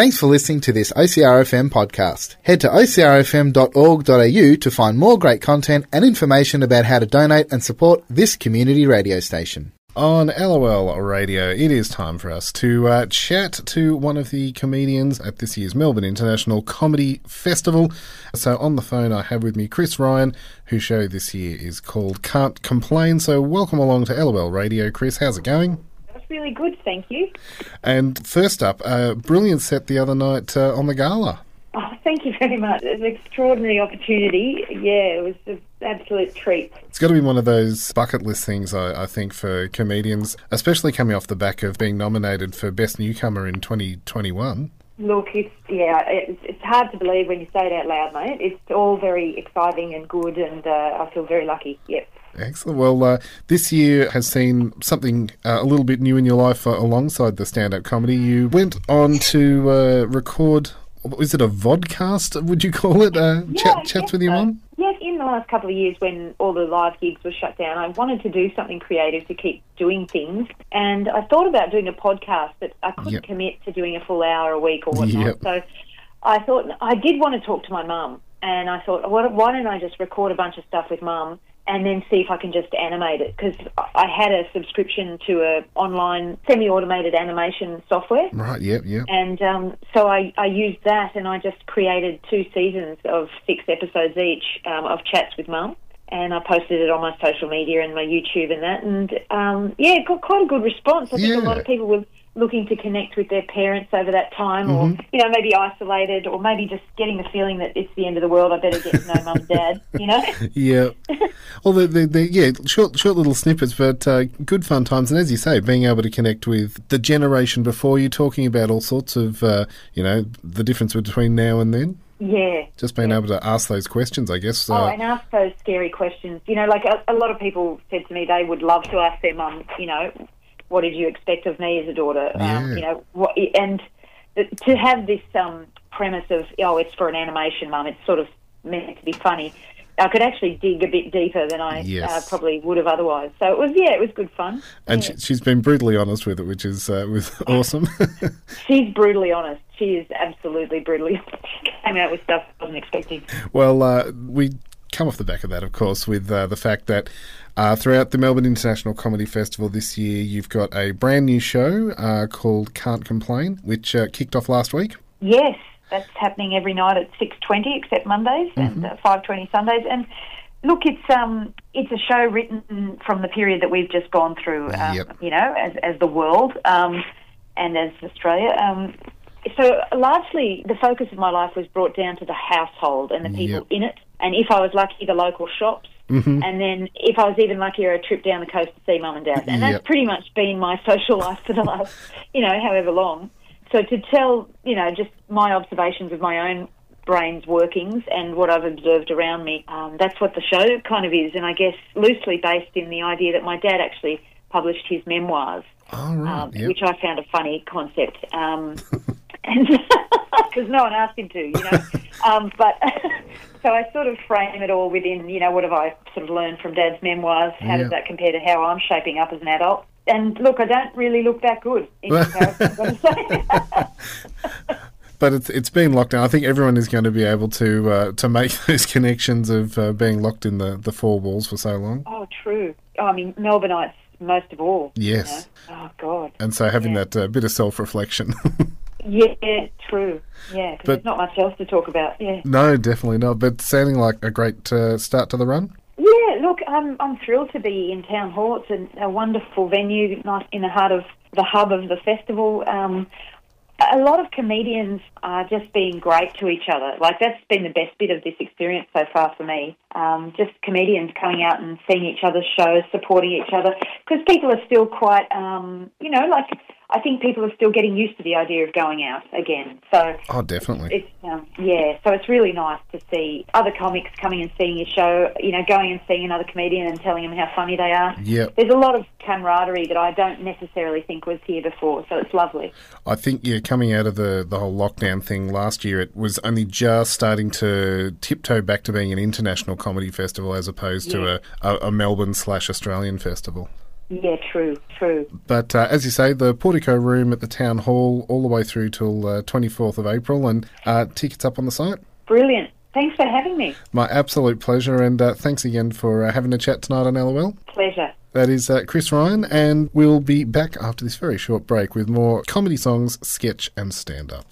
Thanks for listening to this OCRFM podcast. Head to ocrfm.org.au to find more great content and information about how to donate and support this community radio station. On LOL Radio, it is time for us to uh, chat to one of the comedians at this year's Melbourne International Comedy Festival. So on the phone, I have with me Chris Ryan, whose show this year is called Can't Complain. So welcome along to LOL Radio, Chris. How's it going? Really good, thank you. And first up, a brilliant set the other night uh, on the gala. Oh, thank you very much. It's an extraordinary opportunity. Yeah, it was an absolute treat. It's got to be one of those bucket list things, I, I, think, for comedians, especially coming off the back of being nominated for Best Newcomer in 2021. Look, it's yeah, it's, it's hard to believe when you say it out loud, mate. It's all very exciting and good, and uh, I feel very lucky. Yep. Excellent. Well, uh, this year has seen something uh, a little bit new in your life uh, alongside the stand up comedy. You went on to uh, record, is it a vodcast, would you call it? Uh, yeah, chat, chats with your so. mum? Yes, in the last couple of years when all the live gigs were shut down, I wanted to do something creative to keep doing things. And I thought about doing a podcast, but I couldn't Yep. commit to doing a full hour a week or whatnot. Yep. So I thought I did want to talk to my mum. And I thought, why why don't I just record a bunch of stuff with mum and then see if I can just animate it? Because I had a subscription to a online semi-automated animation software. Right, yep, yep. And um, so I, I used that and I just created two seasons of six episodes each um, of chats with mum. And I posted it on my social media and my YouTube and that. And um, yeah, it got quite a good response. I think a lot of people were looking to connect with their parents over that time or, Mm-hmm. you know, maybe isolated or maybe just getting the feeling that it's the end of the world. I better get to know mum and dad, you know? Yeah. Well, the, the, the, yeah, short, short little snippets, but uh, good fun times. And as you say, being able to connect with the generation before you, talking about all sorts of, uh, you know, the difference between now and then. yeah. Just being able to ask those questions, I guess. Oh, Uh, and ask those scary questions. You know, like a, a lot of people said to me, they would love to ask their mum, you know, what did you expect of me as a daughter? Yeah. Um, you know, what, and to have this um, premise of, oh, it's for an animation, mum, it's sort of meant to be funny. I could actually dig a bit deeper than I Yes. uh, probably would have otherwise. So it was, yeah, it was good fun. and Yeah. she, she's been brutally honest with it, which is uh, was awesome. She's brutally honest. She is absolutely brutally honest. She came out with stuff I wasn't expecting. well, uh, we come off the back of that, of course, with uh, the fact that uh, throughout the Melbourne International Comedy Festival this year, you've got a brand new show uh, called Can't Complain, which uh, kicked off last week. Yes, that's happening every night at six twenty, except Mondays and uh, five twenty Sundays. And look, it's um, it's a show written from the period that we've just gone through. Um, Yep. You know, as as the world um, and as Australia. Um, so largely, the focus of my life was brought down to the household and the people Yep. in it. And if I was lucky, the local shops. Mm-hmm. And then, if I was even luckier, a trip down the coast to see mum and dad. And Yep. that's pretty much been my social life for the last, you know, however long. So to tell, you know, just my observations of my own brain's workings and what I've observed around me, um, that's what the show kind of is. And I guess loosely based in the idea that my dad actually published his memoirs, All right. um, yep. which I found a funny concept. Um, because no one asked him to, you know. um, but so I sort of frame it all within, you know, what have I sort of learned from Dad's memoirs? How Yeah. does that compare to how I'm shaping up as an adult? And look, I don't really look that good in comparison. I've got to say. But it's it's been locked down. I think everyone is going to be able to uh, to make those connections of uh, being locked in the, the four walls for so long. oh, true. Oh, I mean, Melbourneites most of all. you Yes. know. Oh God. And so having Yeah. that uh, bit of self reflection. Yeah, true. Yeah, because But- there's not much else to talk about. Yeah. no, definitely not. But sounding like a great uh, start to the run. Yeah, look, I'm I'm thrilled to be in Town Hall. It's a, a wonderful venue, nice in the heart of the hub of the festival. Um, a lot of comedians are just being great to each other. Like that's been the best bit of this experience so far for me. Um, just comedians coming out and seeing each other's shows, supporting each other, because people are still quite, um, you know, like I think people are still getting used to the idea of going out again. So Oh, definitely. it's um, yeah, so it's really nice to see other comics coming and seeing your show. You know, going and seeing another comedian and telling them how funny they are. Yep. There's a lot of camaraderie that I don't necessarily think was here before, so it's lovely. I think yeah, coming out of the the whole lockdown thing last year, it was only just starting to tiptoe back to being an international comedy festival as opposed Yeah. to a, a, a Melbourne slash Australian festival. Yeah, true, true. But uh, as you say, the Portico Room at the Town Hall all the way through till uh, 24th of April, and uh, tickets up on the site. Brilliant. Thanks for having me. My absolute pleasure, and uh, thanks again for uh, having a chat tonight on LOL. Pleasure. That is uh, Chris Ryan, and we'll be back after this very short break with more comedy songs, sketch, and stand up.